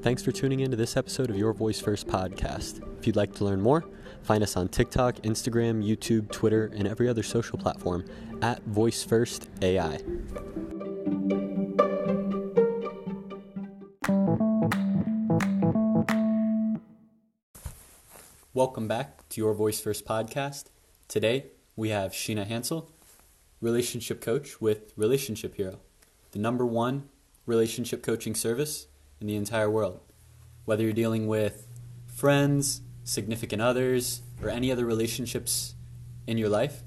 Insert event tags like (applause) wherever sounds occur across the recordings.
Thanks for tuning in to this episode of Your Voice First podcast. If you'd like to learn more, find us on TikTok, Instagram, YouTube, Twitter, and every other social platform at Voice First AI. Welcome back to Your Voice First podcast. Today we have Sheena Hansel, relationship coach with Relationship Hero, the number one relationship coaching service in the entire world. Whether you're dealing with friends, significant others, or any other relationships in your life,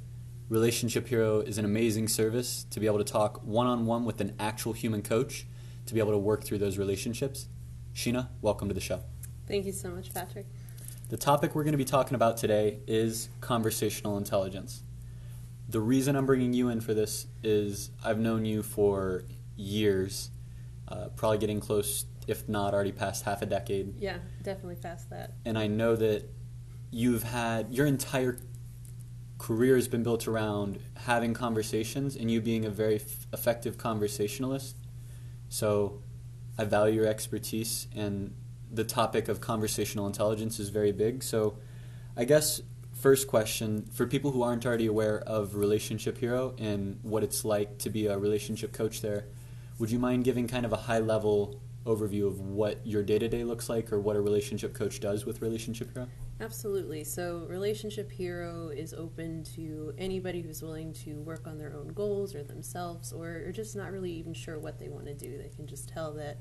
Relationship Hero is an amazing service to be able to talk one on one with an actual human coach to be able to work through those relationships. Sheena, welcome to the show. Thank you so much, Patrick. The topic we're going to be talking about today is conversational intelligence. The reason I'm bringing you in for this is I've known you for years, uh, probably getting close, if not already past half a decade. Yeah, definitely past that. And I know that you've had your entire career has been built around having conversations and you being a very f- effective conversationalist. So I value your expertise and the topic of conversational intelligence is very big. So, I guess first question for people who aren't already aware of Relationship Hero and what it's like to be a relationship coach there, would you mind giving kind of a high level overview of what your day to day looks like or what a relationship coach does with Relationship Hero? Absolutely. So, Relationship Hero is open to anybody who's willing to work on their own goals or themselves or, just not really even sure what they want to do. They can just tell that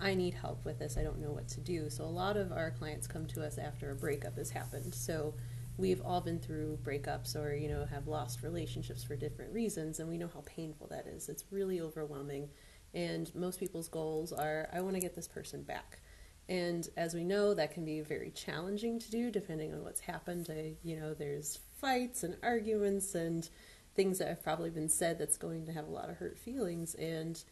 I need help with this. I don't know what to do. So a lot of our clients come to us after a breakup has happened. So we've all been through breakups or you know have lost relationships for different reasons and we know how painful that is. It's really overwhelming. And most people's goals are I want to get this person back. And as we know, that can be very challenging to do depending on what's happened. I, you know, there's fights and arguments and things that have probably been said that's going to have a lot of hurt feelings and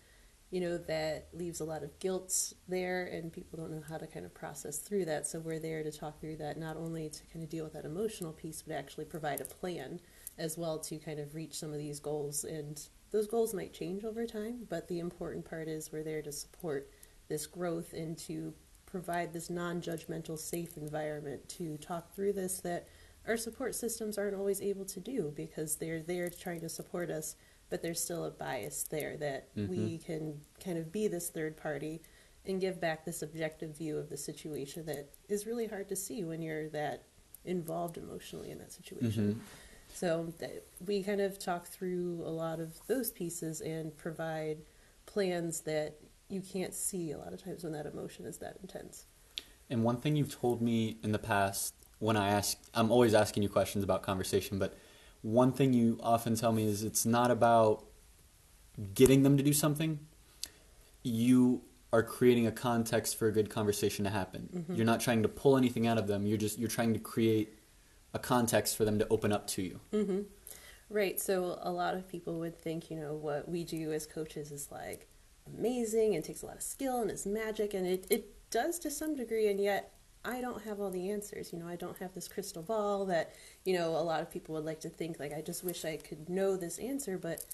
you know, that leaves a lot of guilt there, and people don't know how to kind of process through that. So we're there to talk through that, not only to kind of deal with that emotional piece, but actually provide a plan as well to kind of reach some of these goals. And those goals might change over time, but the important part is we're there to support this growth and to provide this non judgmental, safe environment to talk through this that our support systems aren't always able to do because they're there trying to support us but there's still a bias there that mm-hmm. we can kind of be this third party and give back this objective view of the situation that is really hard to see when you're that involved emotionally in that situation. Mm-hmm. So we kind of talk through a lot of those pieces and provide plans that you can't see a lot of times when that emotion is that intense. And one thing you've told me in the past when I ask, I'm always asking you questions about conversation, but one thing you often tell me is it's not about getting them to do something. You are creating a context for a good conversation to happen. Mm-hmm. You're not trying to pull anything out of them. You're just you're trying to create a context for them to open up to you. Mm-hmm. Right. So a lot of people would think, you know, what we do as coaches is like amazing and takes a lot of skill and it's magic, and it it does to some degree, and yet I don't have all the answers. You know, I don't have this crystal ball that, you know, a lot of people would like to think, like, I just wish I could know this answer. But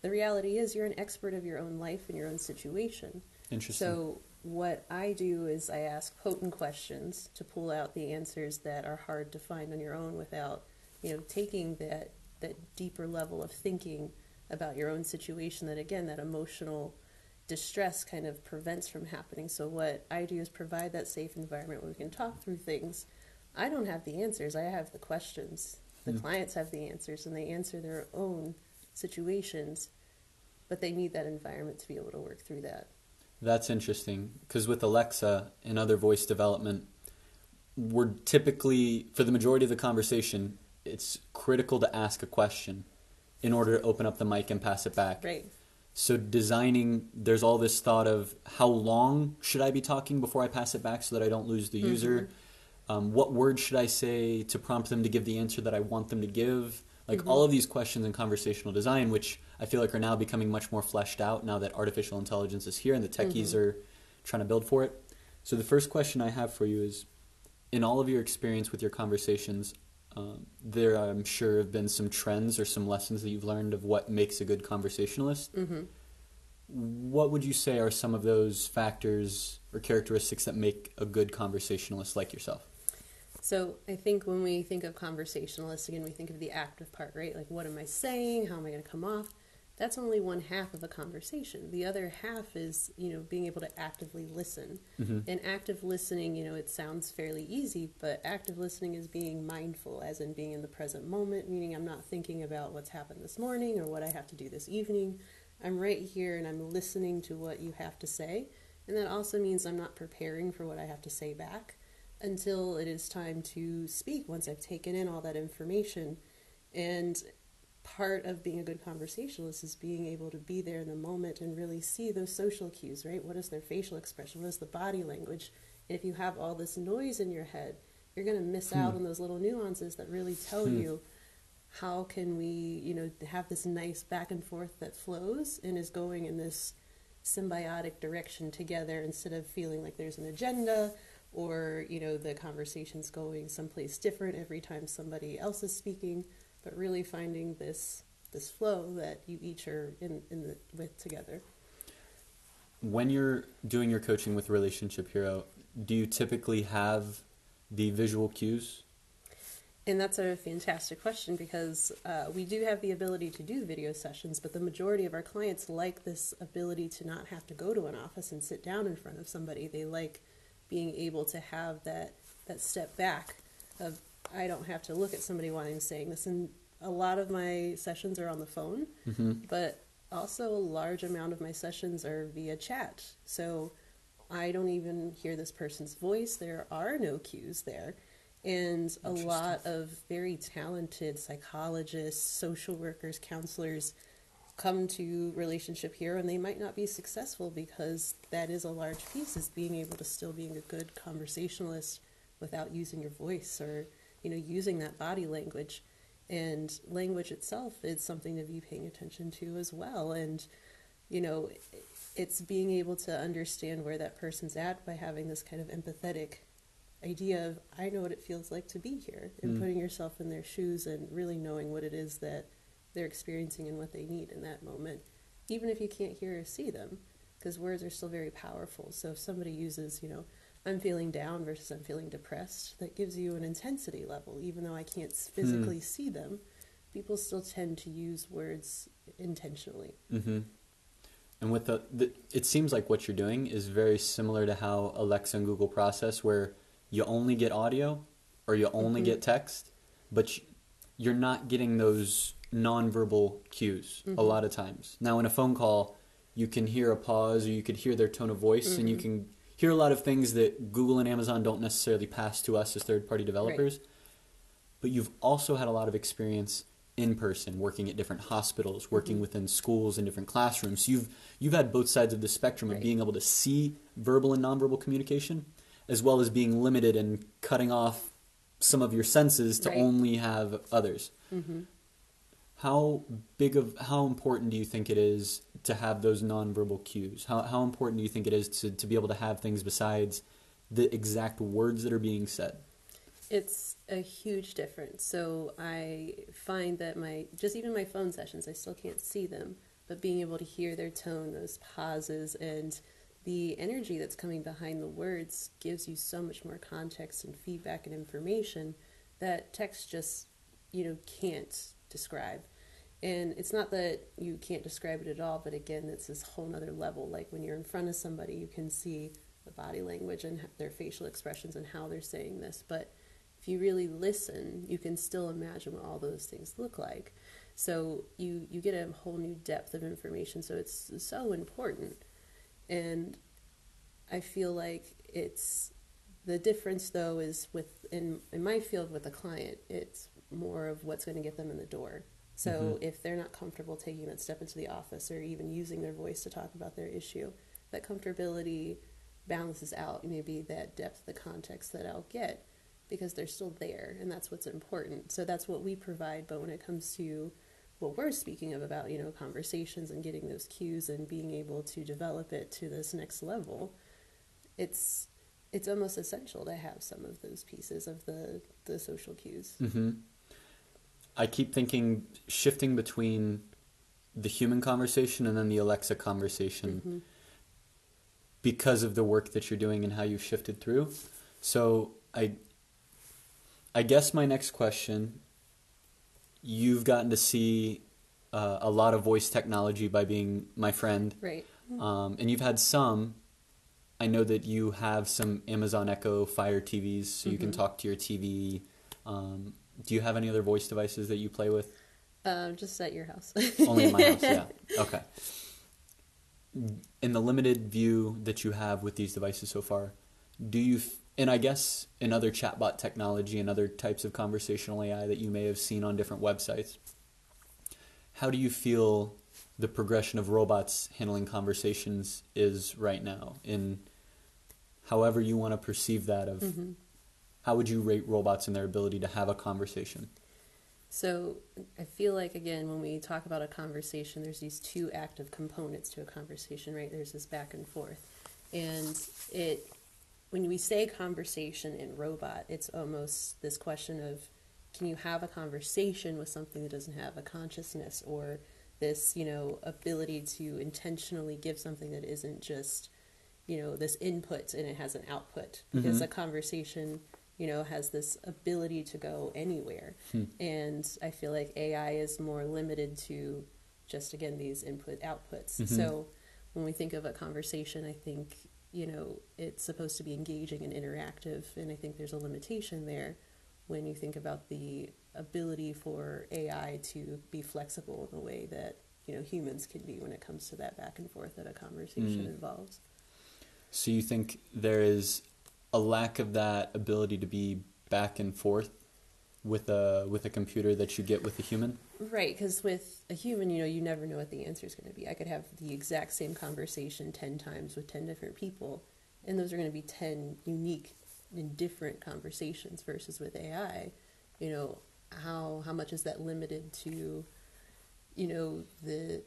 the reality is, you're an expert of your own life and your own situation. Interesting. So, what I do is I ask potent questions to pull out the answers that are hard to find on your own without, you know, taking that, that deeper level of thinking about your own situation that, again, that emotional distress kind of prevents from happening. So what I do is provide that safe environment where we can talk through things. I don't have the answers. I have the questions. The hmm. clients have the answers and they answer their own situations, but they need that environment to be able to work through that. That's interesting because with Alexa and other voice development, we're typically, for the majority of the conversation, it's critical to ask a question in order to open up the mic and pass it back. Right. So designing, there's all this thought of how long should I be talking before I pass it back so that I don't lose the mm-hmm. user. Um, what words should I say to prompt them to give the answer that I want them to give? Like mm-hmm. all of these questions in conversational design, which I feel like are now becoming much more fleshed out now that artificial intelligence is here and the techies mm-hmm. are trying to build for it. So the first question I have for you is, in all of your experience with your conversations, um, there, I'm sure, have been some trends or some lessons that you've learned of what makes a good conversationalist. Mm-hmm. what would you say are some of those factors or characteristics that make a good conversationalist like yourself? So I think when we think of conversationalists, again, we think of the active part, right? Like, what am I saying? How am I going to come off? That's only one half of a conversation. The other half is, you know, being able to actively listen. Mm-hmm. And active listening, you know, it sounds fairly easy, but active listening is being mindful, as in being in the present moment, meaning I'm not thinking about what's happened this morning or what I have to do this evening. I'm right here and I'm listening to what you have to say. And that also means I'm not preparing for what I have to say back until it is time to speak once I've taken in all that information. And part of being a good conversationalist is being able to be there in the moment and really see those social cues, right? What is their facial expression? What is the body language? And if you have all this noise in your head, you're going to miss Hmm. out on those little nuances that really tell Hmm. you how can we, you know, have this nice back and forth that flows and is going in this symbiotic direction together instead of feeling like there's an agenda or you know the conversation's going someplace different every time somebody else is speaking but really finding this this flow that you each are in, in the with together When you're doing your coaching with Relationship Hero, do you typically have the visual cues? and that's a fantastic question because uh, we do have the ability to do video sessions but the majority of our clients like this ability to not have to go to an office and sit down in front of somebody they like being able to have that that step back of I don't have to look at somebody while I'm saying this. And a lot of my sessions are on the phone, Mm-hmm. but also a large amount of my sessions are via chat. So I don't even hear this person's voice. There are no cues there. And a lot of very talented psychologists, social workers, counselors come to Relationship Hero and they might not be successful because that is a large piece is being able to still being a good conversationalist without using your voice or you know using that body language and language itself is something to be paying attention to as well and you know it's being able to understand where that person's at by having this kind of empathetic idea of I know what it feels like to be here and Mm. putting yourself in their shoes and really knowing what it is that they're experiencing and what they need in that moment, even if you can't hear or see them, because words are still very powerful. So if somebody uses, you know, I'm feeling down versus I'm feeling depressed, that gives you an intensity level, even though I can't s- physically see them. People still tend to use words intentionally. Mm-hmm. And with the, the, it seems like what you're doing is very similar to how Alexa and Google process, where you only get audio or you only Mhm. get text, but you're not getting those nonverbal cues a Mhm. lot of times. Now, in a phone call, you can hear a pause or you could hear their tone of voice, and you Mhm. can hear a lot of things that Google and Amazon don't necessarily pass to us as third party developers. But you've also had a lot of experience in person, working at different hospitals, working Mhm. within schools and different classrooms. So you've you've had both sides of the spectrum of being able to see verbal and nonverbal communication, as well as being limited and cutting off some of your senses to Right. only have others. Mm-hmm. How big of how important do you think it is to have those nonverbal cues? How how important do you think it is to, to be able to have things besides the exact words that are being said? It's a huge difference. So I find that my just even my phone sessions, I still can't see them, but being able to hear their tone, those pauses, and the energy that's coming behind the words gives you so much more context and feedback and information that text just you know can't describe. And it's not that you can't describe it at all, but again, it's this whole nother level. Like when you're in front of somebody, you can see the body language and their facial expressions and how they're saying this. But if you really listen, you can still imagine what all those things look like. So you you get a whole new depth of information. So it's so important, and I feel like it's the difference though is with in in my field with a client, it's more of what's going to get them in the door. So Mhm. if they're not comfortable taking that step into the office or even using their voice to talk about their issue, that comfortability balances out maybe that depth, the context that I'll get because they're still there and that's what's important. So that's what we provide, but when it comes to what we're speaking of about, you know, conversations and getting those cues and being able to develop it to this next level, it's it's almost essential to have some of those pieces of the the social cues. hmm I keep thinking shifting between the human conversation and then the Alexa conversation Mm-hmm. because of the work that you're doing and how you've shifted through. So I I guess my next question you've gotten to see uh, a lot of voice technology by being my friend Right. um, and you've had some. I know that you have some Amazon Echo Fire TVs, so you can Mhm. talk to your TV. Um, do you have any other voice devices that you play with? Um, just at your house. Only in my house, yeah. (laughs) Okay. In the limited view that you have with these devices so far, do you, f- and I guess in other chatbot technology and other types of conversational AI that you may have seen on different websites, how do you feel the progression of robots handling conversations is right now? In however you want to perceive that, of Mhm. How would you rate robots in their ability to have a conversation? So I feel like again, when we talk about a conversation, there's these two active components to a conversation, right? There's this back and forth, and it when we say conversation in robot, it's almost this question of can you have a conversation with something that doesn't have a consciousness or this you know ability to intentionally give something that isn't just you know this input and it has an output because Mhm. a conversation you know has this ability to go anywhere Hmm. and i feel like ai is more limited to just again these input outputs Mhm. so when we think of a conversation i think you know it's supposed to be engaging and interactive and i think there's a limitation there when you think about the ability for ai to be flexible in the way that you know humans can be when it comes to that back and forth that a conversation Mm. involves So you think there is a lack of that ability to be back and forth with a with a computer that you get with a human? Right, because with a human, you know, you never know what the answer is going to be. I could have the exact same conversation 10 times with 10 different people, and those are going to be 10 unique and different conversations versus with AI. You know, how how much is that limited to you know, the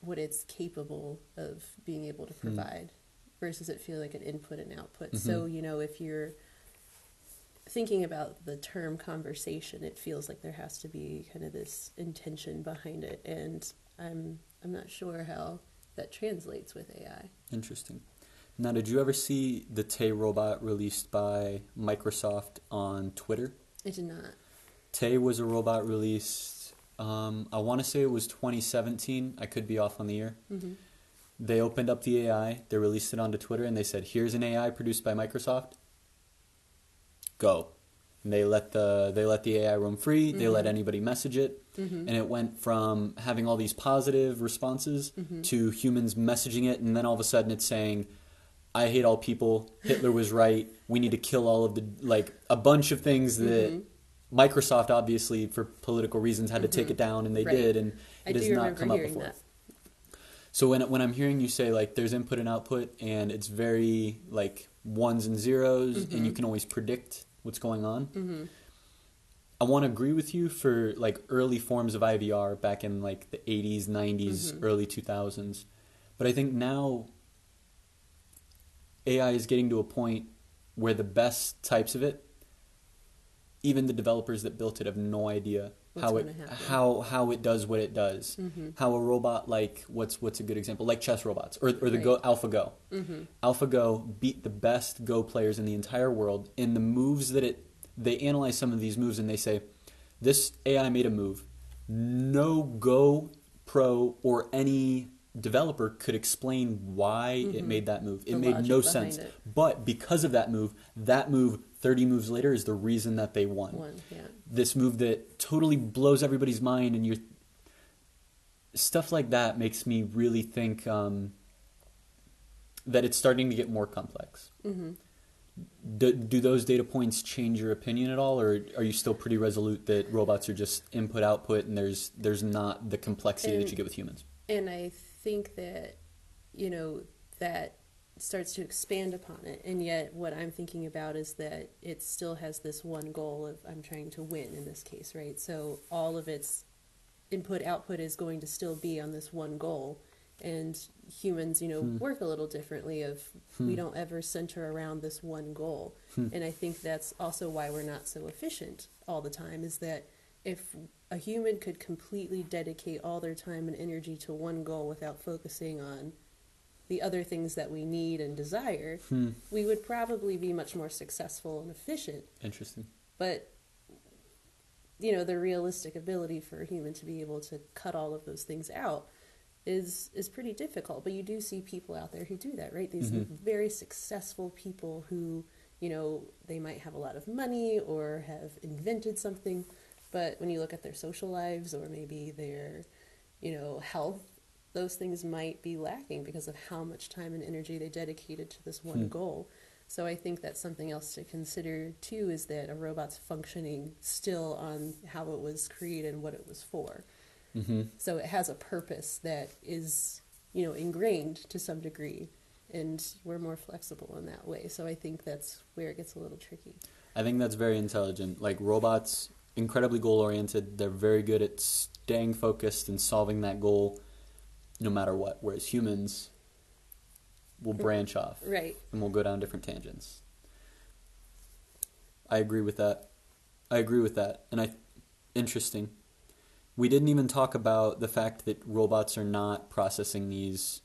what it's capable of being able to hmm. provide versus it feel like an input and output. So, you know, if you're thinking about the term conversation, it feels like there has to be kind of this intention behind it, and I'm I'm not sure how that translates with AI. Interesting. Now, did you ever see the Tay robot released by Microsoft on Twitter? I did not. Tay was a robot released. Um, I want to say it was 2017. I could be off on the year. hmm They opened up the AI. They released it onto Twitter, and they said, "Here's an AI produced by Microsoft. Go." And they let the they let the AI roam free. They let anybody message it, hmm and it went from having all these positive responses Mhm. to humans messaging it, and then all of a sudden it's saying, "I hate all people. Hitler was right. We need to kill all of the like a bunch of things that." Mhm. Microsoft obviously for political reasons had to take Mhm. it down and they Right. did and it do has not come up before. that. So when when I'm hearing you say like there's input and output and it's very like ones and zeros and you Mhm. can always predict what's going on. hmm I want to agree with you for like early forms of IVR back in like the 80s, 90s, Mhm. early 2000s. But I think now AI is getting to a point where the best types of it even the developers that built it have no idea What's how it how how it does what it does. hmm How a robot like what's what's a good example like chess robots or or the Right. Go AlphaGo. hmm AlphaGo beat the best Go players in the entire world in the moves that it. They analyze some of these moves and they say, "This AI made a move. No Go pro or any developer could explain why it Mhm. made that move. It The made no sense. it. But because of that move, that move 30 moves later is the reason that they won. One, yeah. This move that totally blows everybody's mind, and you're stuff like that makes me really think um, that it's starting to get more complex. hmm Do, do those data points change your opinion at all, or are you still pretty resolute that robots are just input output and there's there's not the complexity that you get with humans? And I think that, you know, that starts to expand upon it. And yet, what I'm thinking about is that it still has this one goal of I'm trying to win in this case, right? So all of its input output is going to still be on this one goal. And humans, you know, Hmm. work a little differently. Of Hmm. we don't ever center around this one goal, Hmm. and I think that's also why we're not so efficient all the time. Is that if a human could completely dedicate all their time and energy to one goal without focusing on the other things that we need and desire, Hmm. we would probably be much more successful and efficient. Interesting. But you know, the realistic ability for a human to be able to cut all of those things out is is pretty difficult. But you do see people out there who do that, right? These Mhm. very successful people who, you know, they might have a lot of money or have invented something, but when you look at their social lives or maybe their, you know, health, those things might be lacking because of how much time and energy they dedicated to this one Hmm. goal. So I think that's something else to consider too is that a robot's functioning still on how it was created and what it was for. hmm So it has a purpose that is, you know, ingrained to some degree and we're more flexible in that way. So I think that's where it gets a little tricky. I think that's very intelligent. Like robots, incredibly goal oriented. They're very good at staying focused and solving that goal, no matter what. Whereas humans will branch off Right. and we'll go down different tangents. I agree with that. I agree with that. And I interesting. We didn't even talk about the fact that robots are not processing these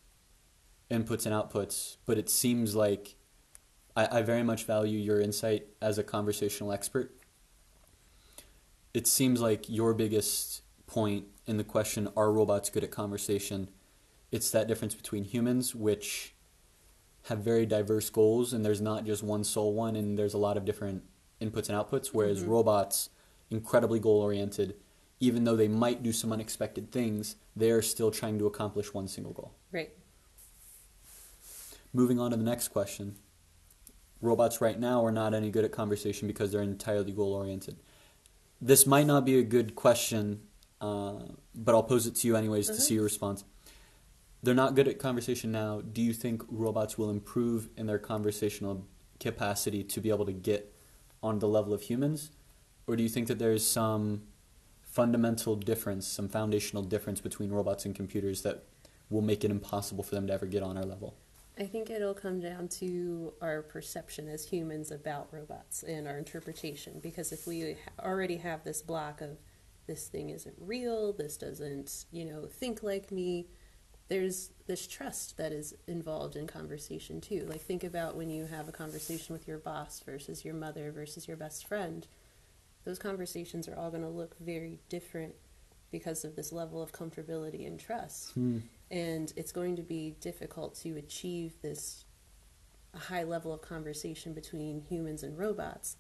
inputs and outputs, but it seems like I, I very much value your insight as a conversational expert. It seems like your biggest point in the question are robots good at conversation? It's that difference between humans, which have very diverse goals and there's not just one sole one and there's a lot of different inputs and outputs whereas Mhm. robots incredibly goal oriented even though they might do some unexpected things they're still trying to accomplish one single goal Right. moving on to the next question robots right now are not any good at conversation because they're entirely goal oriented this might not be a good question uh, but i'll pose it to you anyways to Uh-huh. see your response they're not good at conversation now. Do you think robots will improve in their conversational capacity to be able to get on the level of humans? Or do you think that there's some fundamental difference, some foundational difference between robots and computers that will make it impossible for them to ever get on our level? I think it'll come down to our perception as humans about robots and our interpretation. Because if we already have this block of this thing isn't real, this doesn't, you know, think like me, there's this trust that is involved in conversation too. Like, think about when you have a conversation with your boss versus your mother versus your best friend. Those conversations are all going to look very different because of this level of comfortability and trust Hmm. and it's going to be difficult to achieve this high level of conversation between humans and robots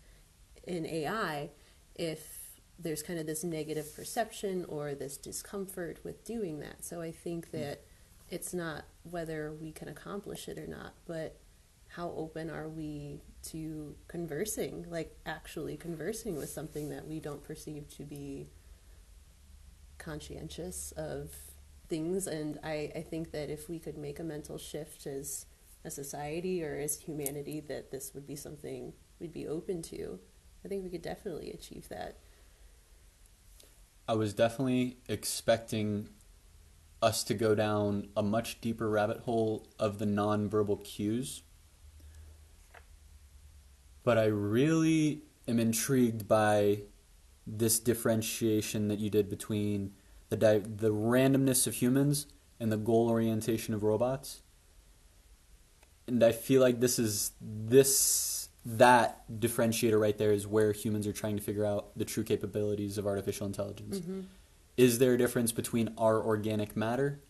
in AI if there's kind of this negative perception or this discomfort with doing that. So I think that it's not whether we can accomplish it or not, but how open are we to conversing, like actually conversing with something that we don't perceive to be conscientious of things? And I, I think that if we could make a mental shift as a society or as humanity that this would be something we'd be open to i think we could definitely achieve that. I was definitely expecting us to go down a much deeper rabbit hole of the nonverbal cues. But I really am intrigued by this differentiation that you did between the di- the randomness of humans and the goal orientation of robots. And I feel like this is this that differentiator right there is where humans are trying to figure out the true capabilities of artificial intelligence. mm-hmm. Is there a difference between our organic matter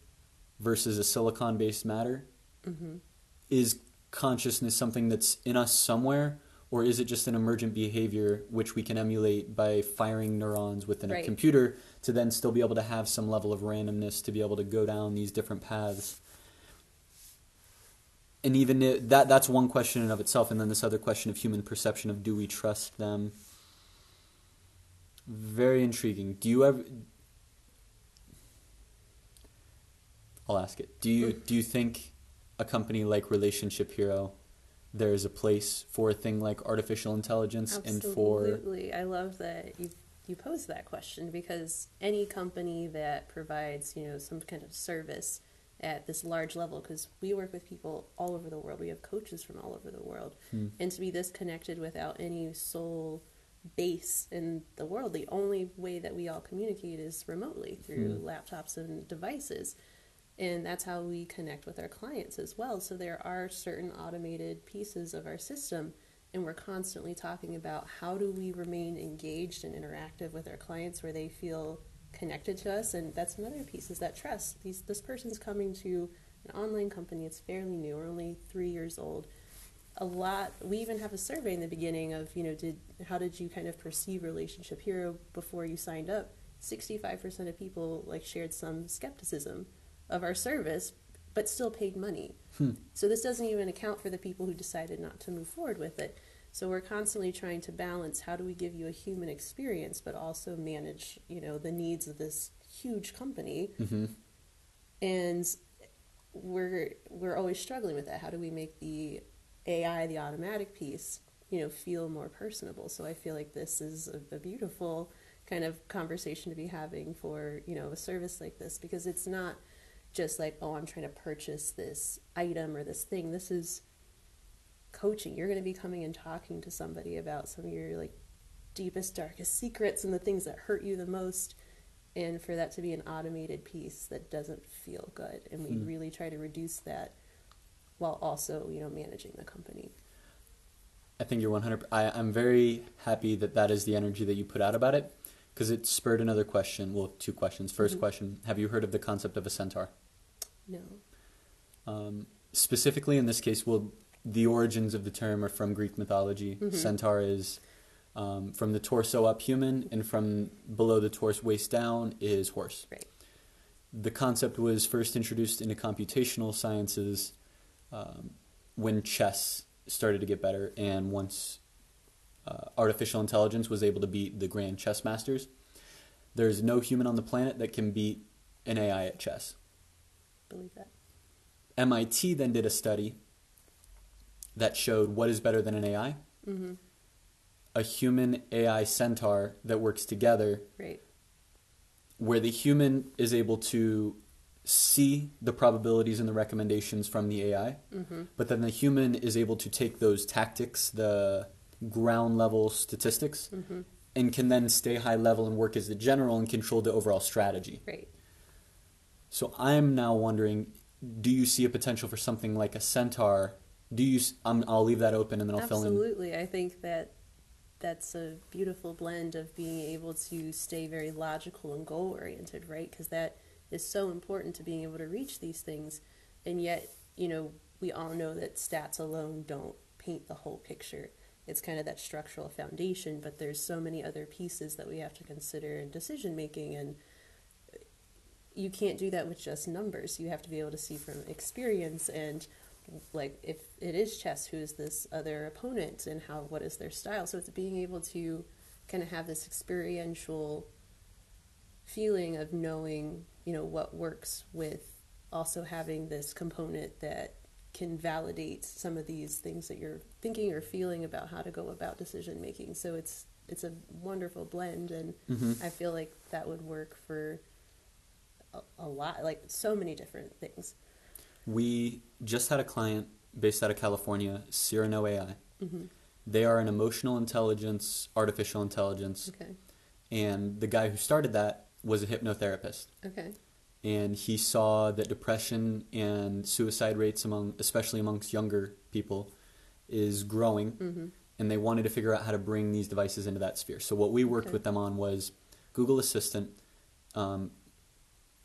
versus a silicon based matter? Mm-hmm. Is consciousness something that's in us somewhere, or is it just an emergent behavior which we can emulate by firing neurons within a computer to then still be able to have some level of randomness to be able to go down these different paths? And even i that that's one question in and of itself, and then this other question of human perception of do we trust them? Very intriguing. Do you ever? I'll ask it. Do you do you think a company like Relationship Hero, there is a place for a thing like artificial intelligence and for Absolutely. I love that you you posed that question because any company that provides, you know, some kind of service at this large level because we work with people all over the world. We have coaches from all over the world. Hmm. And to be this connected without any sole base in the world. The only way that we all communicate is remotely through Hmm. laptops and devices. And that's how we connect with our clients as well. So there are certain automated pieces of our system, and we're constantly talking about how do we remain engaged and interactive with our clients where they feel connected to us. And that's another piece is that trust. These, this person's coming to an online company, it's fairly new, we're only three years old a lot we even have a survey in the beginning of you know did how did you kind of perceive relationship hero before you signed up 65% of people like shared some skepticism of our service but still paid money Hmm. so this doesn't even account for the people who decided not to move forward with it so we're constantly trying to balance how do we give you a human experience but also manage you know the needs of this huge company hmm and we're we're always struggling with that. How do we make the AI, the automatic piece, you know, feel more personable? So I feel like this is a, a beautiful kind of conversation to be having for you know a service like this because it's not just like oh I'm trying to purchase this item or this thing. This is coaching. You're going to be coming and talking to somebody about some of your like deepest darkest secrets and the things that hurt you the most and for that to be an automated piece that doesn't feel good and we Hmm. really try to reduce that while also you know managing the company I think you're 100. I, I'm very happy that that is the energy that you put out about it because it spurred another question. Well, two questions. 1st Mhm. question Have you heard of the concept of a centaur? No Um, specifically, in this case, well, the origins of the term are from Greek mythology. Mhm. Centaur is um, from the torso up human, and from below the torso waist down is horse. Right. The concept was first introduced into computational sciences um, when chess started to get better, and once uh, artificial intelligence was able to beat the grand chess masters. There's no human on the planet that can beat an AI at chess. Believe that MIT then did a study that showed what is better than an AI? mm-hmm. A human AI centaur that works together, right where the human is able to see the probabilities and the recommendations from the AI, mm-hmm. but then the human is able to take those tactics, the ground level statistics, Mm-hmm. and can then stay high level and work as the general and control the overall strategy. right So I'm now wondering, do you see a potential for something like a centaur? Do you? I'll leave that open and then I'll fill in. absolutely i think that that's a beautiful blend of being able to stay very logical and goal oriented right because that is so important to being able to reach these things and yet you know we all know that stats alone don't paint the whole picture it's kind of that structural foundation but there's so many other pieces that we have to consider in decision making and you can't do that with just numbers. You have to be able to see from experience and like if it is chess who is this other opponent and how what is their style? So it's being able to kind of have this experiential feeling of knowing you know what works with also having this component that can validate some of these things that you're thinking or feeling about how to go about decision making so it's it's a wonderful blend and Mhm. i feel like that would work for a, a lot like so many different things We just had a client based out of California, Cyrano AI. hmm They are an emotional intelligence, artificial intelligence, okay and the guy who started that was a hypnotherapist. okay And he saw that depression and suicide rates among, especially amongst younger people, is growing. hmm and they wanted to figure out how to bring these devices into that sphere. So what we worked Okay. with them on was Google Assistant. Um,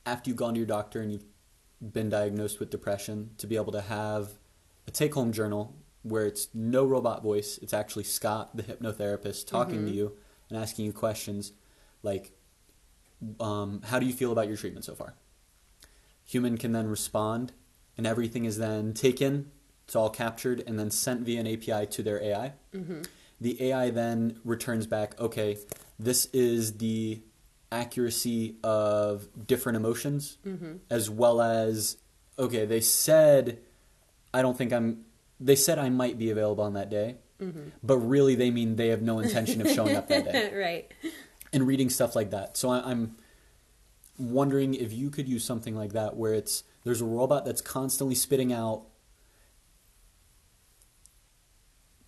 after you've gone to your doctor and you've been diagnosed with depression, to be able to have a take-home journal where it's no robot voice, it's actually Scott, the hypnotherapist, talking to Mhm. you and asking you questions like, um, "How do you feel about your treatment so far?" Human can then respond, and everything is then taken it's all captured and then sent via an API to their AI. hmm The AI then returns back, okay, this is the accuracy of different emotions, hmm as well as, okay, they said, I don't think I'm, they said I might be available on that day, hmm but really they mean they have no intention of showing up that day. (laughs) right. And reading stuff like that. So I, I'm wondering if you could use something like that where it's, there's a robot that's constantly spitting out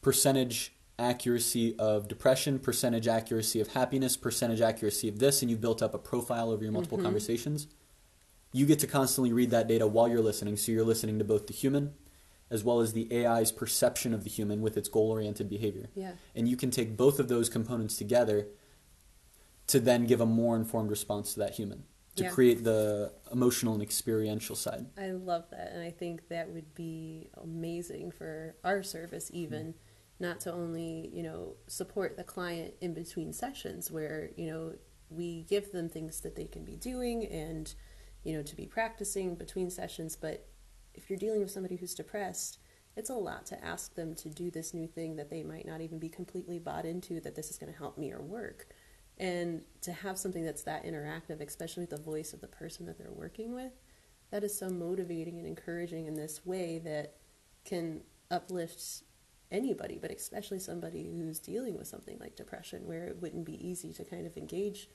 percentage accuracy of depression, percentage accuracy of happiness, percentage accuracy of this, and you've built up a profile over your multiple Mhm. conversations, you get to constantly read that data while you're listening. So you're listening to both the human as well as the AI's perception of the human with its goal oriented behavior. Yeah. And you can take both of those components together to then give a more informed response to that human, to Yeah. create the emotional and experiential side. I love that, and I think that would be amazing for our service, even not to only you know support the client in between sessions, where you know we give them things that they can be doing and you know to be practicing between sessions. But if you're dealing with somebody who's depressed, it's a lot to ask them to do this new thing that they might not even be completely bought into that this is going to help me or work. And to have something that's that interactive, especially with the voice of the person that they're working with, that is so motivating and encouraging in this way that can uplift anybody, but especially somebody who's dealing with something like depression, where it wouldn't be easy to kind of engage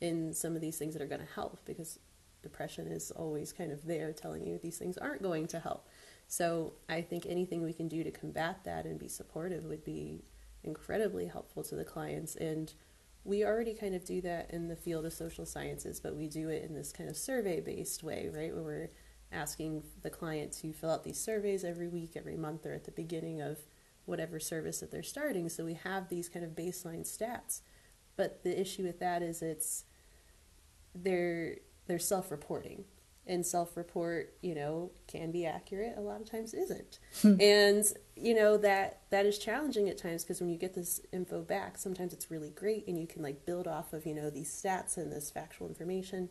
in some of these things that are going to help because depression is always kind of there telling you these things aren't going to help. So I think anything we can do to combat that and be supportive would be incredibly helpful to the clients. And we already kind of do that in the field of social sciences, but we do it in this kind of survey based way, right? Where we're asking the client to fill out these surveys every week, every month, or at the beginning of whatever service that they're starting. So we have these kind of baseline stats. But the issue with that is it's they're they're self reporting. And self report, you know, can be accurate, a lot of times isn't. Hmm. and, you know, that that is challenging at times because when you get this info back, sometimes it's really great and you can like build off of, you know, these stats and this factual information.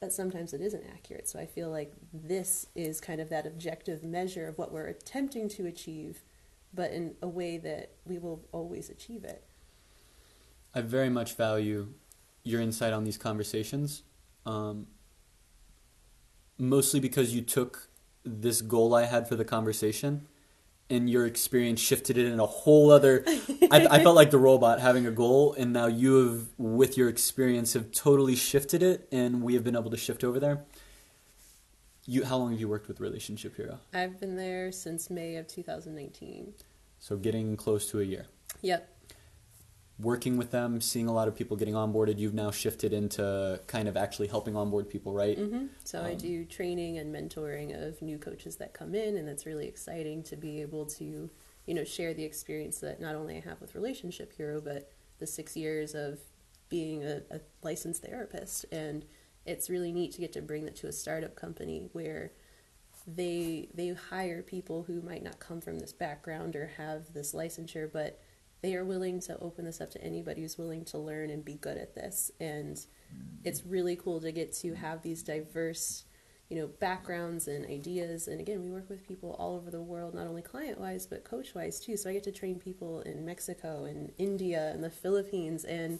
But sometimes it isn't accurate. So I feel like this is kind of that objective measure of what we're attempting to achieve, but in a way that we will always achieve it. I very much value your insight on these conversations, um, mostly because you took this goal I had for the conversation and your experience shifted it in a whole other. I, I felt like the robot having a goal, and now you have, with your experience, have totally shifted it, and we have been able to shift over there. You, how long have you worked with Relationship Hero? I've been there since May of 2019. So getting close to a year. Yep. working with them, seeing a lot of people getting onboarded, you've now shifted into kind of actually helping onboard people, right? hmm So I Um, do training and mentoring of new coaches that come in, and that's really exciting to be able to, you know, share the experience that not only I have with Relationship Hero, but the six years of being a, a licensed therapist. And it's really neat to get to bring that to a startup company where they they hire people who might not come from this background or have this licensure, but they are willing to open this up to anybody who's willing to learn and be good at this. And mm-hmm. it's really cool to get to have these diverse, you know, backgrounds and ideas. And again, we work with people all over the world, not only client wise, but coach wise too. So I get to train people in Mexico and India and the Philippines. And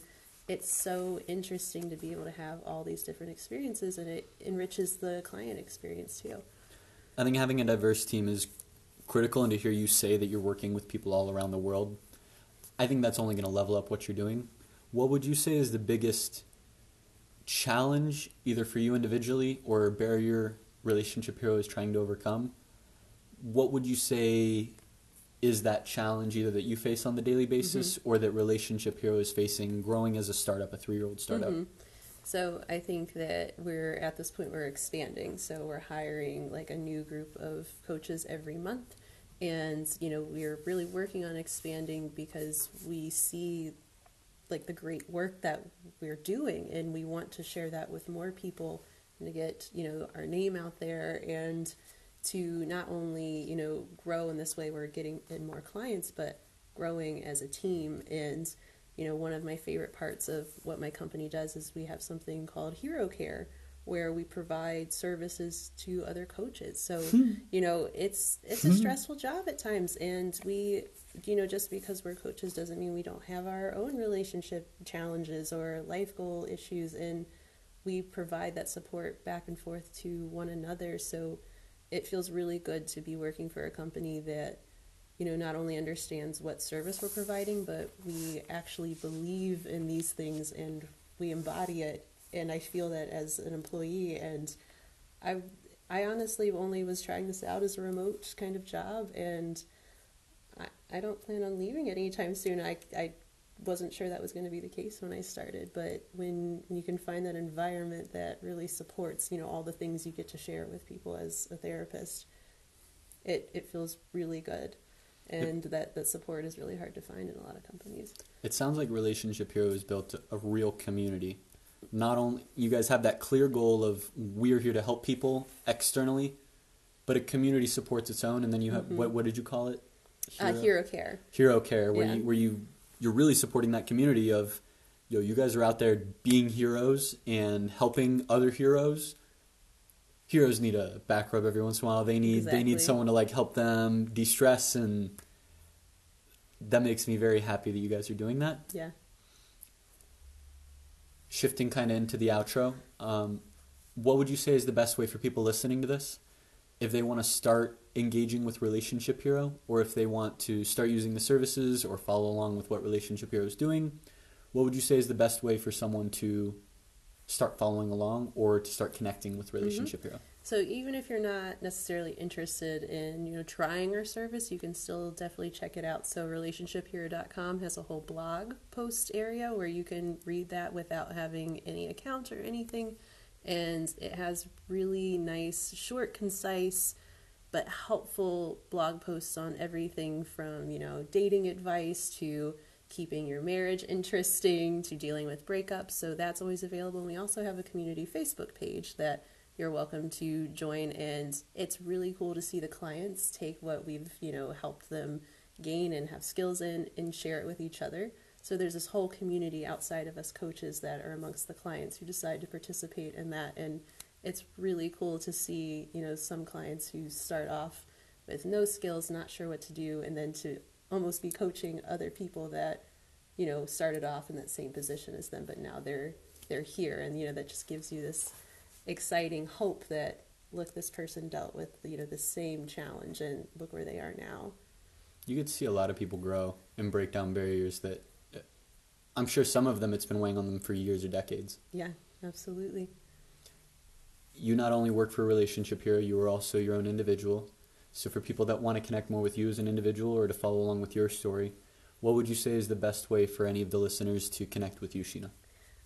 it's so interesting to be able to have all these different experiences and it enriches the client experience too. I think having a diverse team is critical, and to hear you say that you're working with people all around the world, I think that's only going to level up what you're doing. What would you say is the biggest challenge, either for you individually or barrier Relationship Hero is trying to overcome? What would you say is that challenge either that you face on the daily basis or that Relationship Hero is facing growing as a startup, a three year old startup? Mhm. So I think that we're at this point we're expanding. So we're hiring like a new group of coaches every month, and you know we're really working on expanding because we see like the great work that we're doing, and we want to share that with more people and to get you know our name out there and to not only you know grow in this way we're getting in more clients but growing as a team. And you know one of my favorite parts of what my company does is we have something called hero care where we provide services to other coaches. So hmm. you know it's it's a hmm. stressful job at times. And we you know just because we're coaches doesn't mean we don't have our own relationship challenges or life goal issues. And we provide that support back and forth to one another. So it feels really good to be working for a company that you know not only understands what service we're providing but we actually believe in these things and we embody it and i feel that as an employee and i i honestly only was trying this out as a remote kind of job and I, I don't plan on leaving anytime soon. I, I wasn't sure that was going to be the case when I started, but when, when you can find that environment that really supports, you know, all the things you get to share with people as a therapist, it, it feels really good. And that, that support is really hard to find in a lot of companies. It sounds like Relationship Hero has built a real community. Not only you guys have that clear goal of we're here to help people externally, but a community supports its own. And then you have Mhm. what what did you call it? Uh, Hero Care. Hero Care, where Yeah. you where you you're really supporting that community of yo, you guys are out there being heroes and helping other heroes. Heroes need a back rub every once in a while. They need they need someone to like help them de stress and that makes me very happy that you guys are doing that. Yeah. Shifting kind of into the outro, um, what would you say is the best way for people listening to this if they want to start engaging with Relationship Hero, or if they want to start using the services or follow along with what Relationship Hero is doing? What would you say is the best way for someone to start following along or to start connecting with mm-hmm. Relationship Hero? So even if you're not necessarily interested in, you know, trying our service, you can still definitely check it out. So relationshiphero.com has a whole blog post area where you can read that without having any account or anything. And it has really nice, short, concise, but helpful blog posts on everything from, you know, dating advice to keeping your marriage interesting to dealing with breakups. So that's always available. And we also have a community Facebook page that you're welcome to join and it's really cool to see the clients take what we've you know helped them gain and have skills in and share it with each other so there's this whole community outside of us coaches that are amongst the clients who decide to participate in that. And it's really cool to see you know some clients who start off with no skills not sure what to do and then to almost be coaching other people that you know started off in that same position as them but now they're they're here. And you know that just gives you this exciting hope that look this person dealt with you know the same challenge and look where they are now. You could see a lot of people grow and break down barriers that I'm sure some of them it's been weighing on them for years or decades. yeah absolutely you not only work for a Relationship Hero, you are also your own individual. So, for people that want to connect more with you as an individual or to follow along with your story, what would you say is the best way for any of the listeners to connect with you, Sheena?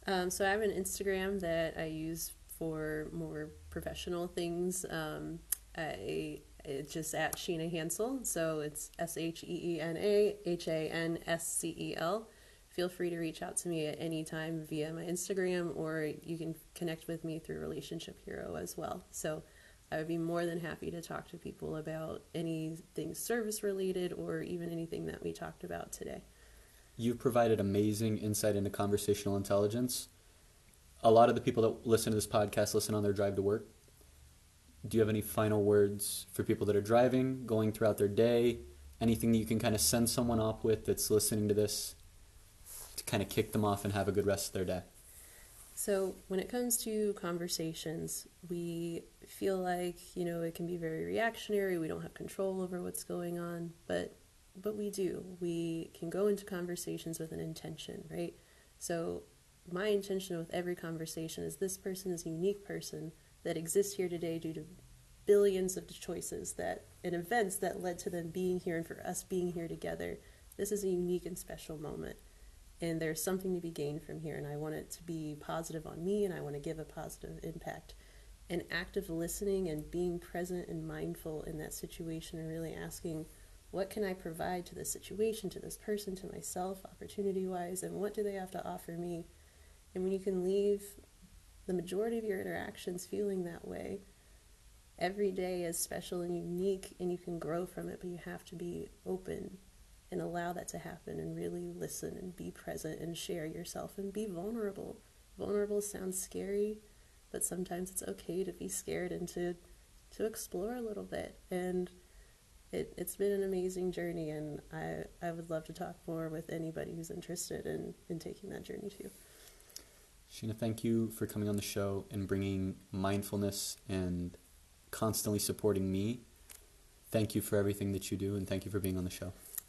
um, so i have an instagram that i use for more professional things um, I, it's just at sheena hanscel so it's s-h-e-e-n-a h-a-n-s-c-e-l feel free to reach out to me at any time via my instagram or you can connect with me through relationship hero as well so I would be more than happy to talk to people about anything service related or even anything that we talked about today. You've provided amazing insight into conversational intelligence. A lot of the people that listen to this podcast listen on their drive to work. Do you have any final words for people that are driving, going throughout their day? Anything that you can kind of send someone up with that's listening to this to kind of kick them off and have a good rest of their day? So, when it comes to conversations, we feel like, you know, it can be very reactionary. We don't have control over what's going on, but but we do. We can go into conversations with an intention, right? So, my intention with every conversation is this person is a unique person that exists here today due to billions of choices that and events that led to them being here and for us being here together. This is a unique and special moment and there's something to be gained from here and i want it to be positive on me and i want to give a positive impact. And active listening and being present and mindful in that situation and really asking what can i provide to this situation to this person to myself opportunity wise and what do they have to offer me? And when you can leave the majority of your interactions feeling that way every day is special and unique and you can grow from it but you have to be open and allow that to happen and really listen and be present and share yourself and be vulnerable. Vulnerable sounds scary, but sometimes it's okay to be scared and to to explore a little bit. And it, it's been an amazing journey and I, I would love to talk more with anybody who's interested in, in taking that journey too. Sheena, thank you for coming on the show and bringing mindfulness and constantly supporting me. Thank you for everything that you do, and thank you for being on the show.